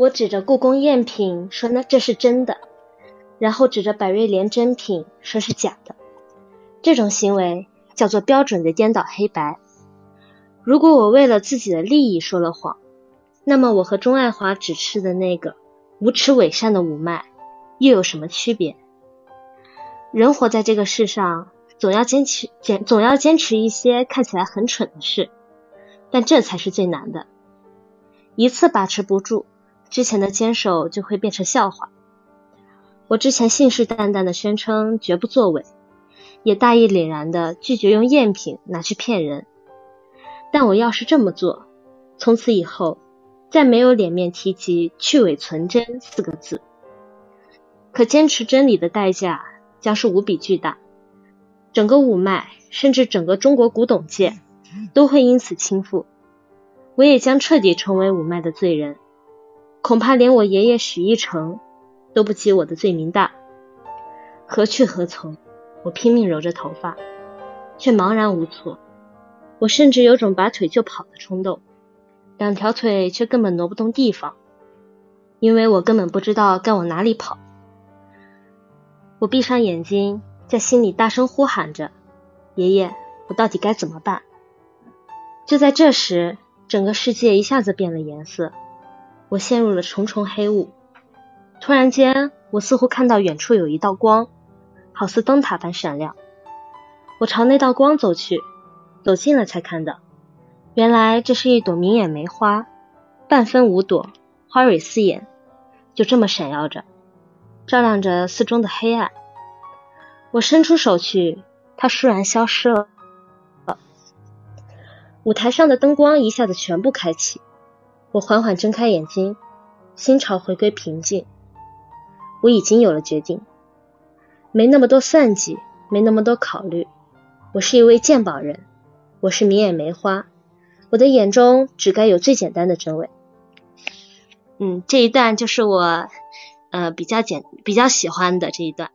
我指着故宫赝品说那这是真的，然后指着百瑞莲真品说是假的。这种行为叫做标准的颠倒黑白。如果我为了自己的利益说了谎，那么我和钟爱华指斥的那个无耻伪善的五脉又有什么区别？人活在这个世上，总要坚持坚总要坚持一些看起来很蠢的事，但这才是最难的。一次把持不住，之前的坚守就会变成笑话。我之前信誓旦旦的宣称绝不作伪，也大义凛然的拒绝用赝品拿去骗人。但我要是这么做，从此以后再没有脸面提及去伪存真四个字。可坚持真理的代价将是无比巨大，整个五脉，甚至整个中国古董界都会因此倾覆。我也将彻底成为五脉的罪人，恐怕连我爷爷许一成都不及我的罪名大。何去何从？我拼命揉着头发，却茫然无措。我甚至有种拔腿就跑的冲动，两条腿却根本挪不动地方，因为我根本不知道该往哪里跑。我闭上眼睛，在心里大声呼喊着：“爷爷，我到底该怎么办？”就在这时。整个世界一下子变了颜色，我陷入了重重黑雾。突然间，我似乎看到远处有一道光，好似灯塔般闪亮。我朝那道光走去，走近了才看到，原来这是一朵明眼梅花，半分五朵，花蕊四眼，就这么闪耀着，照亮着四中的黑暗。我伸出手去，它倏然消失了。舞台上的灯光一下子全部开启，我缓缓睁开眼睛，心潮回归平静。我已经有了决定，没那么多算计，没那么多考虑。我是一位鉴宝人，我是明眼梅花，我的眼中只该有最简单的真伪。嗯，这一段就是我呃比较简比较喜欢的这一段。